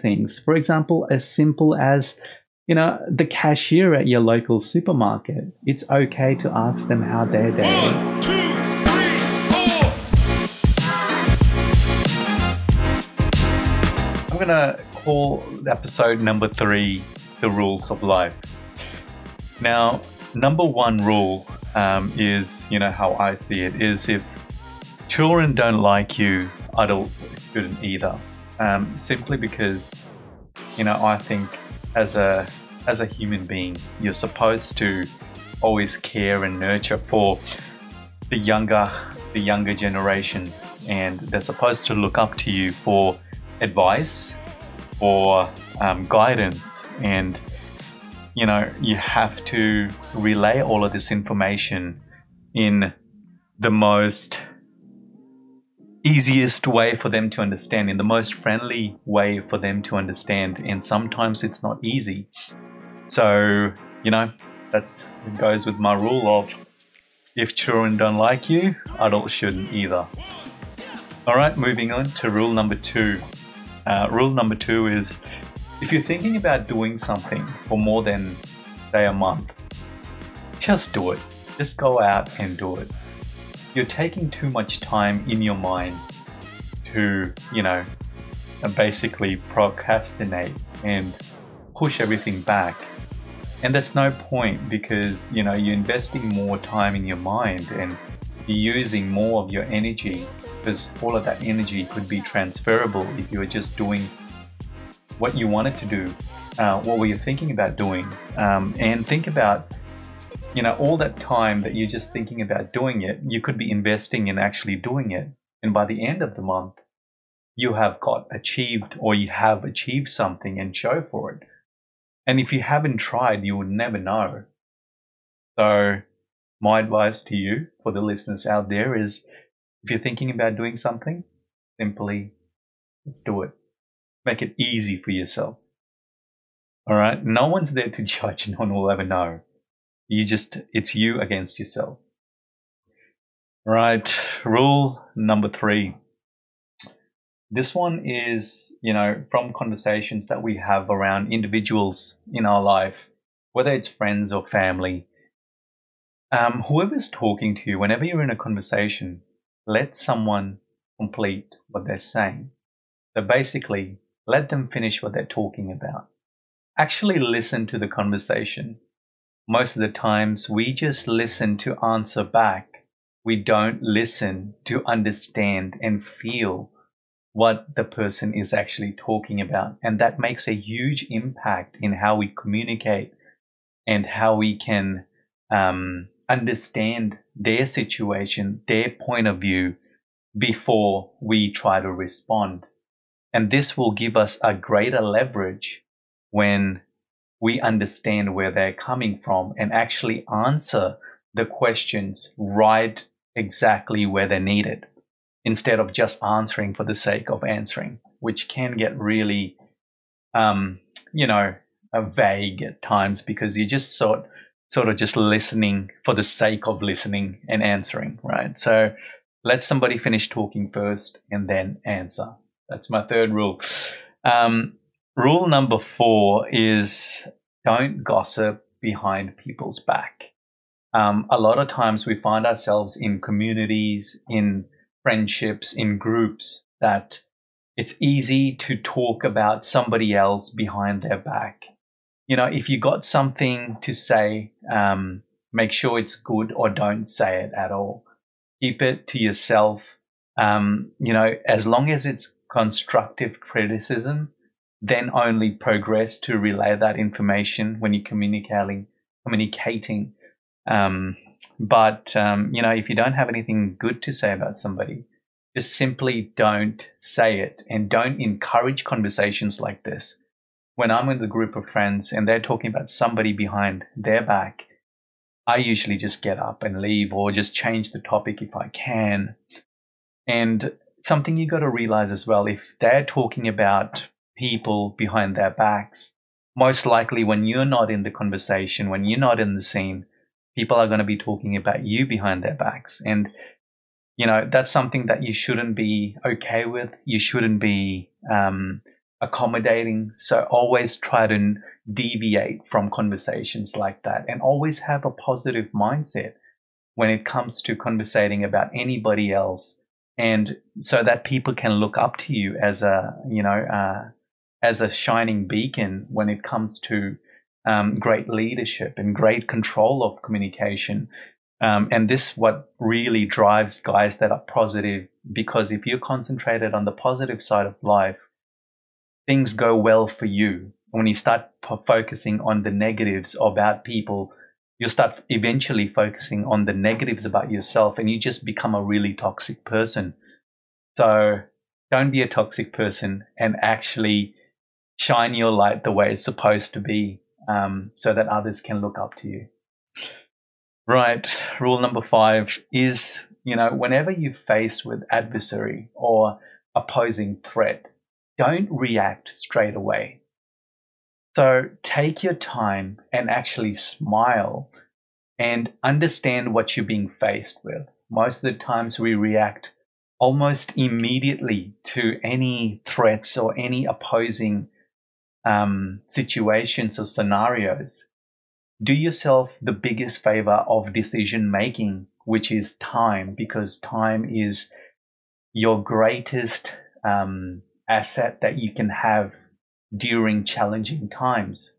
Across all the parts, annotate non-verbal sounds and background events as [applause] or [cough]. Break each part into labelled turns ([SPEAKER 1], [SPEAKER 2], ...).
[SPEAKER 1] things. For example, as simple as you know, the cashier at your local supermarket. It's okay to ask them how their day is.
[SPEAKER 2] One, two, three, four.
[SPEAKER 3] I'm going to call episode number three The Rules of Life. Now, number one rule um, is, you know, how I see it is if children don't like you, adults shouldn't either. Um, simply because, you know, I think as a as a human being, you're supposed to always care and nurture for the younger the younger generations, and they're supposed to look up to you for advice, for um, guidance, and you know you have to relay all of this information in the most easiest way for them to understand in the most friendly way for them to understand and sometimes it's not easy so, you know, that's it goes with my rule of if children don't like you, adults shouldn't either. All right, moving on to rule number two. Uh, rule number two is if you're thinking about doing something for more than, say, a month, just do it. Just go out and do it. You're taking too much time in your mind to, you know, basically procrastinate and push everything back. And that's no point because you know you're investing more time in your mind and you're using more of your energy because all of that energy could be transferable if you were just doing what you wanted to do uh, what were you thinking about doing? Um, and think about you know all that time that you're just thinking about doing it you could be investing in actually doing it and by the end of the month you have got achieved or you have achieved something and show for it and if you haven't tried, you would never know. So, my advice to you, for the listeners out there, is if you're thinking about doing something, simply just do it. Make it easy for yourself. All right. No one's there to [laughs] judge. No one will ever know. You just, it's you against yourself. Right. Rule number three this one is, you know, from conversations that we have around individuals in our life, whether it's friends or family. Um, whoever's talking to you, whenever you're in a conversation, let someone complete what they're saying. So basically, let them finish what they're talking about. Actually, listen to the conversation. Most of the times, we just listen to answer back. We don't listen to understand and feel what the person is actually talking about. And that makes a huge impact in how we communicate and how we can um, understand their situation, their point of view before we try to respond. And this will give us a greater leverage when we understand where they're coming from and actually answer the questions right exactly where they're needed instead of just answering for the sake of answering, which can get really, um, you know, vague at times because you just sort sort of just listening for the sake of listening and answering, right? So let somebody finish talking first and then answer. That's my third rule. Um, rule number four is don't gossip behind people's back. Um, a lot of times we find ourselves in communities, in friendships in groups that it's easy to talk about somebody else behind their back. You know, if you got something to say, um, make sure it's good or don't say it at all. Keep it to yourself. Um, you know, as long as it's constructive criticism, then only progress to relay that information when you're communicating, communicating um, but um, you know, if you don't have anything good to say about somebody, just simply don't say it and don't encourage conversations like this. When I'm with a group of friends and they're talking about somebody behind their back, I usually just get up and leave or just change the topic if I can. And something you got to realize as well if they're talking about people behind their backs, most likely when you're not in the conversation, when you're not in the scene, people are going to be talking about you behind their backs. And, you know, that's something that you shouldn't be okay with. You shouldn't be um, accommodating. So always try to deviate from conversations like that and always have a positive mindset when it comes to conversating about anybody else and so that people can look up to you as a you know uh, as a shining beacon when it comes to um, great leadership and great control of communication um, and this what really drives guys that are positive because if you're concentrated on the positive side of life things go well for you when you start focusing on the negatives about people you'll start eventually focusing on the negatives about yourself and you just become a really toxic person. So don't be a toxic person and actually shine your light the way it's supposed to be um, so that others can look up to you. Right. Rule number five is, you know, whenever you're faced with adversary or opposing threat, don't react straight away. So take your time and actually smile and understand what you're being faced with. Most of the times we react almost immediately to any threats or any opposing um, situations or scenarios. Do yourself the biggest favor of decision making, which is time, because time is your greatest um, asset that you can have during challenging times.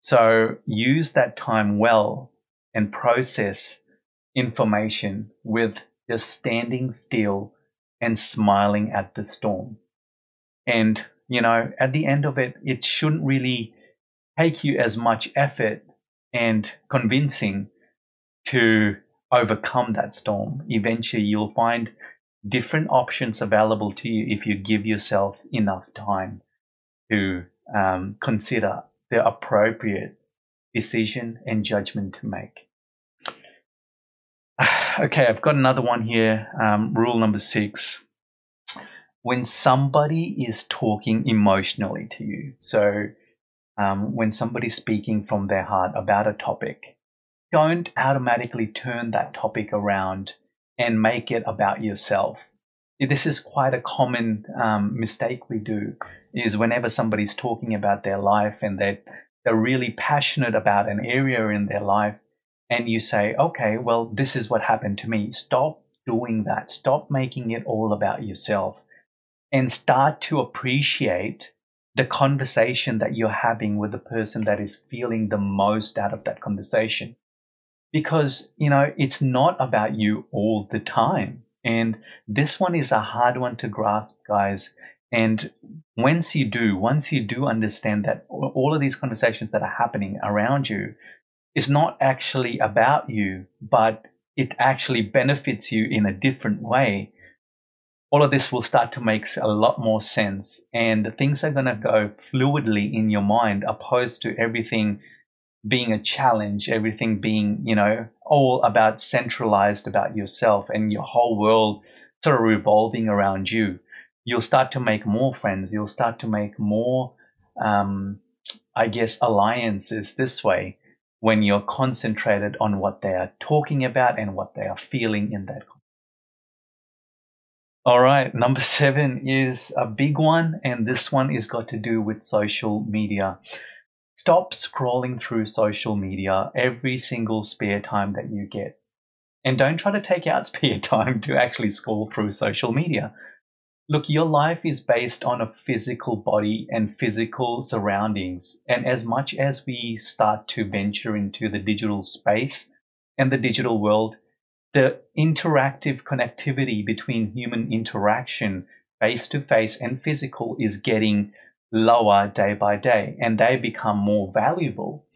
[SPEAKER 3] So use that time well and process information with just standing still and smiling at the storm. And, you know, at the end of it, it shouldn't really take you as much effort and convincing to overcome that storm. Eventually, you'll find different options available to you if you give yourself enough time to um, consider the appropriate decision and judgment to make. [sighs] Okay, I've got another one here. Um, rule number six. When somebody is talking emotionally to you, so um, when somebody's speaking from their heart about a topic, don't automatically turn that topic around and make it about yourself. This is quite a common um, mistake we do is whenever somebody's talking about their life and they they're really passionate about an area in their life and you say okay well this is what happened to me. Stop doing that. Stop making it all about yourself and start to appreciate the conversation that you're having with the person that is feeling the most out of that conversation. Because you know it's not about you all the time. And this one is a hard one to grasp guys. And once you do, once you do understand that all of these conversations that are happening around you is not actually about you, but it actually benefits you in a different way, all of this will start to make a lot more sense. And things are going to go fluidly in your mind, opposed to everything being a challenge, everything being, you know, all about centralized about yourself and your whole world sort of revolving around you you'll start to make more friends. You'll start to make more, um, I guess, alliances this way when you're concentrated on what they are talking about and what they are feeling in that. All right, number seven is a big one, and this one is got to do with social media. Stop scrolling through social media every single spare time that you get. And don't try to take out [laughs] spare time to actually scroll through social media look, your life is based on a physical body and physical surroundings. And as much as we start to venture into the digital space and the digital world, the interactive connectivity between human interaction, face to face and physical, is getting lower day by day, and they become more valuable.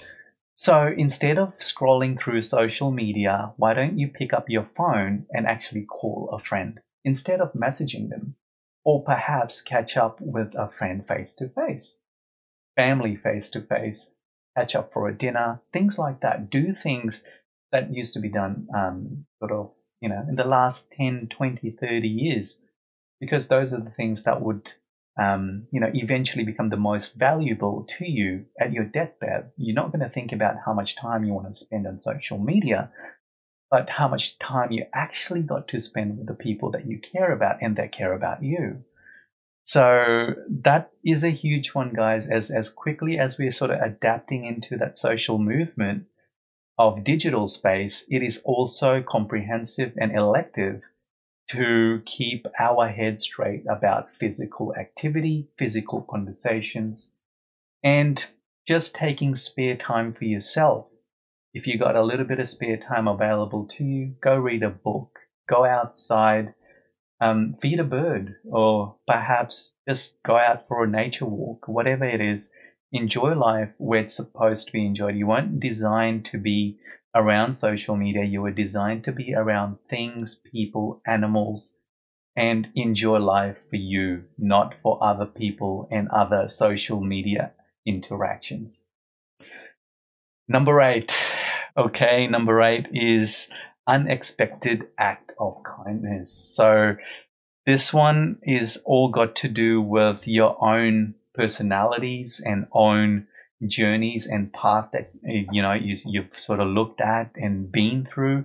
[SPEAKER 3] So instead of scrolling through social media, why don't you pick up your phone and actually call a friend instead of messaging them? or perhaps catch up with a friend face to face, family face to face, catch up for a dinner, things like that. Do things that used to be done um, sort of, you know, in the last 10, 20, 30 years, because those are the things that would, um, you know, eventually become the most valuable to you at your deathbed. You're not going to think about how much time you want to spend on social media, but how much time you actually got to spend with the people that you care about and that care about you. So that is a huge one, guys. As as quickly as we're sort of adapting into that social movement of digital space, it is also comprehensive and elective to keep our head straight about physical activity, physical conversations, and just taking spare time for yourself. If you got a little bit of spare time available to you, go read a book, go outside, um, feed a bird, or perhaps just go out for a nature walk, whatever it is. Enjoy life where it's supposed to be enjoyed. You weren't designed to be around social media. You were designed to be around things, people, animals, and enjoy life for you, not for other people and other social media interactions. Number eight. Okay, number eight is unexpected act of kindness. So this one is all got to do with your own personalities and own journeys and path that you know you, you've sort of looked at and been through.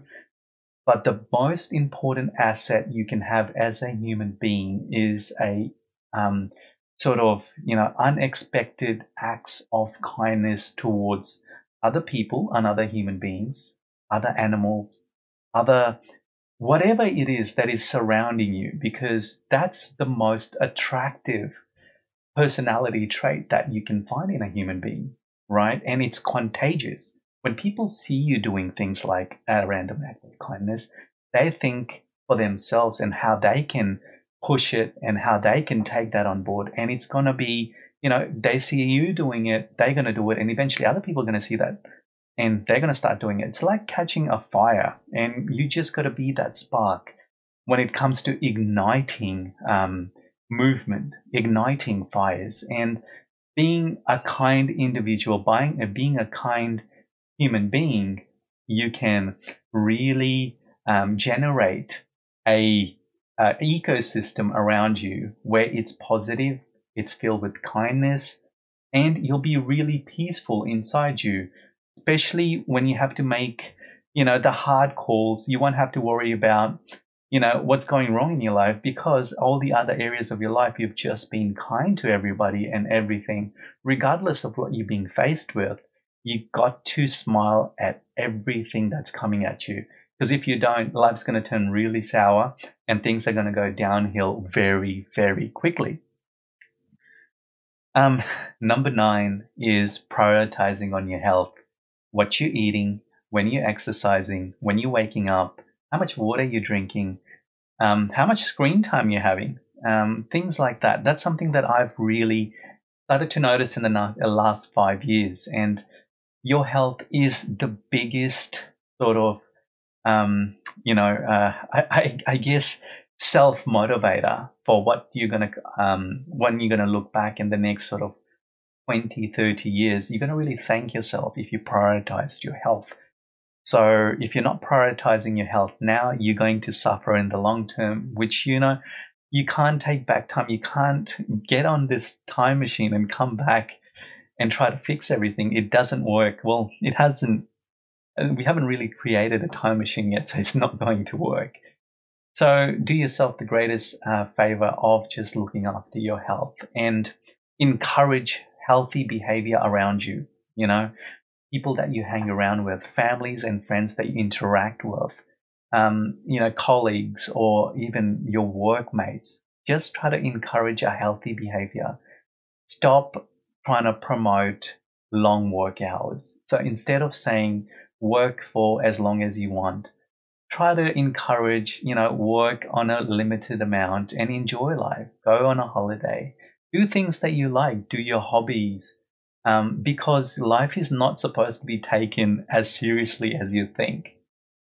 [SPEAKER 3] But the most important asset you can have as a human being is a um, sort of you know unexpected acts of kindness towards other people and other human beings other animals other whatever it is that is surrounding you because that's the most attractive personality trait that you can find in a human being, right? And it's contagious. When people see you doing things like a random act of kindness, they think for themselves and how they can push it and how they can take that on board. And it's going to be, you know, they see you doing it, they're going to do it, and eventually other people are going to see that and they're going to start doing it. It's like catching a fire, and you just got to be that spark when it comes to igniting um, movement, igniting fires, and being a kind individual, being, uh, being a kind human being, you can really um, generate a, a ecosystem around you where it's positive, it's filled with kindness, and you'll be really peaceful inside you, especially when you have to make you know the hard calls. You won't have to worry about you know what's going wrong in your life because all the other areas of your life you've just been kind to everybody and everything. Regardless of what you're being faced with you've got to smile at everything that's coming at you. Because if you don't life's going to turn really sour and things are going to go downhill very very quickly. Um number 9 is prioritizing on your health. What you're eating when you're exercising when you're waking up how much water you're drinking, um, how much screen time you're having, um, things like that. That's something that I've really started to notice in the na- last five years. And your health is the biggest sort of, um, you know, uh, I, I, I, guess self motivator for what you're gonna, um, when you're gonna look back in the next sort of 20, 30 years. You're gonna really thank yourself if you prioritized your health so if you're not prioritizing your health now, you're going to suffer in the long term, which, you know, you can't take back time. You can't get on this time machine and come back and try to fix everything. It doesn't work. Well, it hasn't, we haven't really created a time machine yet, [laughs] so it's not going to work. So do yourself the greatest uh, favor of just looking after your health and encourage healthy behavior around you. You know, people that you hang around with, families and friends that you interact with, um, you know, colleagues or even your workmates. Just try to encourage a healthy behavior. Stop trying to promote long work hours. So instead of saying work for as long as you want, try to encourage, you know, work on a limited amount and enjoy life. Go on a holiday. Do things that you like. Do your hobbies um, because life is not supposed to be taken as seriously as you think.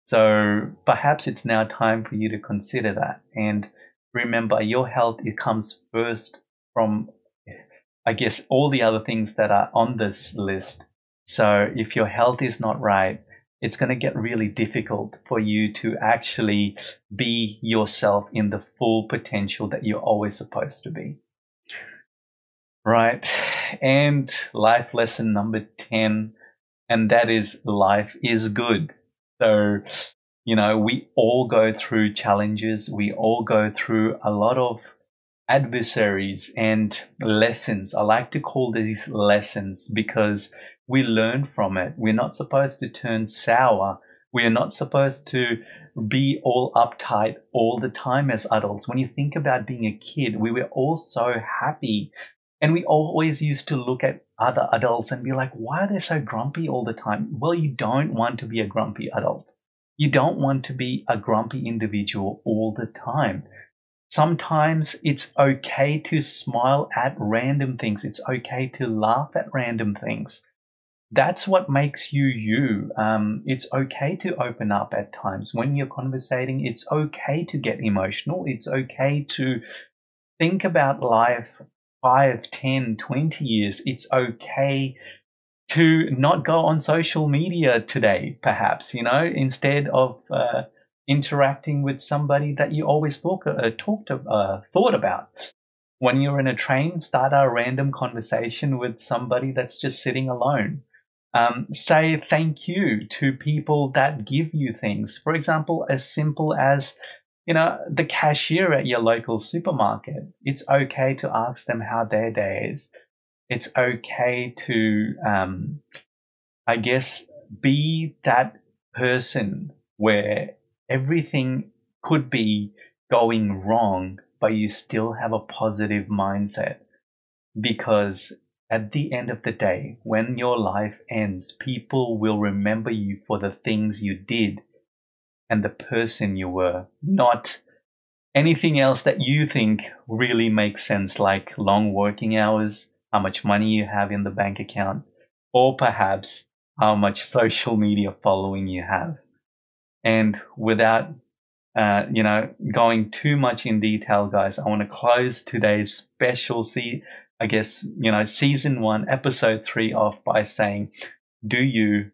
[SPEAKER 3] So perhaps it's now time for you to consider that. And remember, your health it comes first from, I guess, all the other things that are on this list. So if your health is not right, it's going to get really difficult for you to actually be yourself in the full potential that you're always supposed to be. Right. And life lesson number 10, and that is life is good. So, you know, we all go through challenges. We all go through a lot of adversaries and lessons. I like to call these lessons because we learn from it. We're not supposed to turn sour. We are not supposed to be all uptight all the time as adults. When you think about being a kid, we were all so happy. And we always used to look at other adults and be like, why are they so grumpy all the time? Well, you don't want to be a grumpy adult. You don't want to be a grumpy individual all the time. Sometimes it's okay to smile at random things. It's okay to laugh at random things. That's what makes you you. Um, it's okay to open up at times. When you're conversating, it's okay to get emotional. It's okay to think about life 5, 10, 20 years. It's okay to not go on social media today, perhaps, you know, instead of uh, interacting with somebody that you always talk, uh, talked uh, thought about. When you're in a train, start a random conversation with somebody that's just sitting alone. Um, say thank you to people that give you things. For example, as simple as you know the cashier at your local supermarket. It's okay to ask them how their day is. It's okay to, um, I guess, be that person where everything could be going wrong, but you still have a positive mindset. Because at the end of the day, when your life ends, people will remember you for the things you did and the person you were, not anything else that you think really makes sense, like long working hours, how much money you have in the bank account, or perhaps how much [laughs] social media following you have. And without, uh, you know, going too much in detail, guys, I want to close today's special see, I guess, you know, season one, episode three off by saying, do you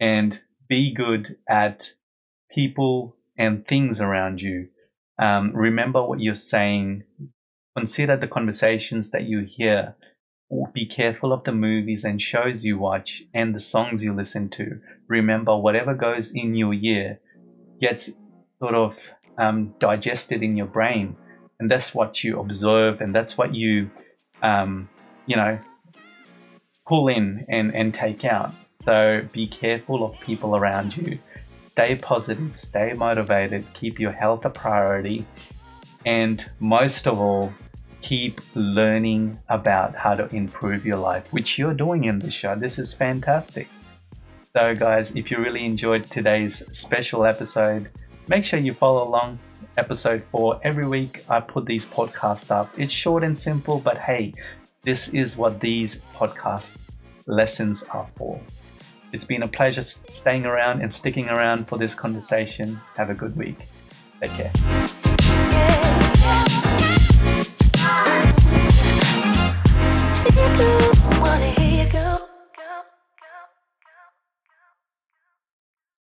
[SPEAKER 3] and be good at people and things around you. Um, remember what you're saying. Consider the conversations that you hear. Be careful of the movies and shows you watch and the songs you listen to. Remember, whatever goes in your ear gets sort of um, digested in your brain, and that's what you observe, and that's what you, um, you know, pull in and, and take out. So be careful of people around you. Stay positive, stay motivated, keep your health a priority, and most of all, keep learning about how to improve your life, which you're doing in this show. This is fantastic. So, guys, if you really enjoyed today's special episode, make sure you follow along. Episode 4 every week, I put these podcasts up. It's short and simple, but hey, this is what these podcasts lessons are for. It's been a pleasure staying around and sticking around for this conversation. Have a good week. Take care.
[SPEAKER 4] wanna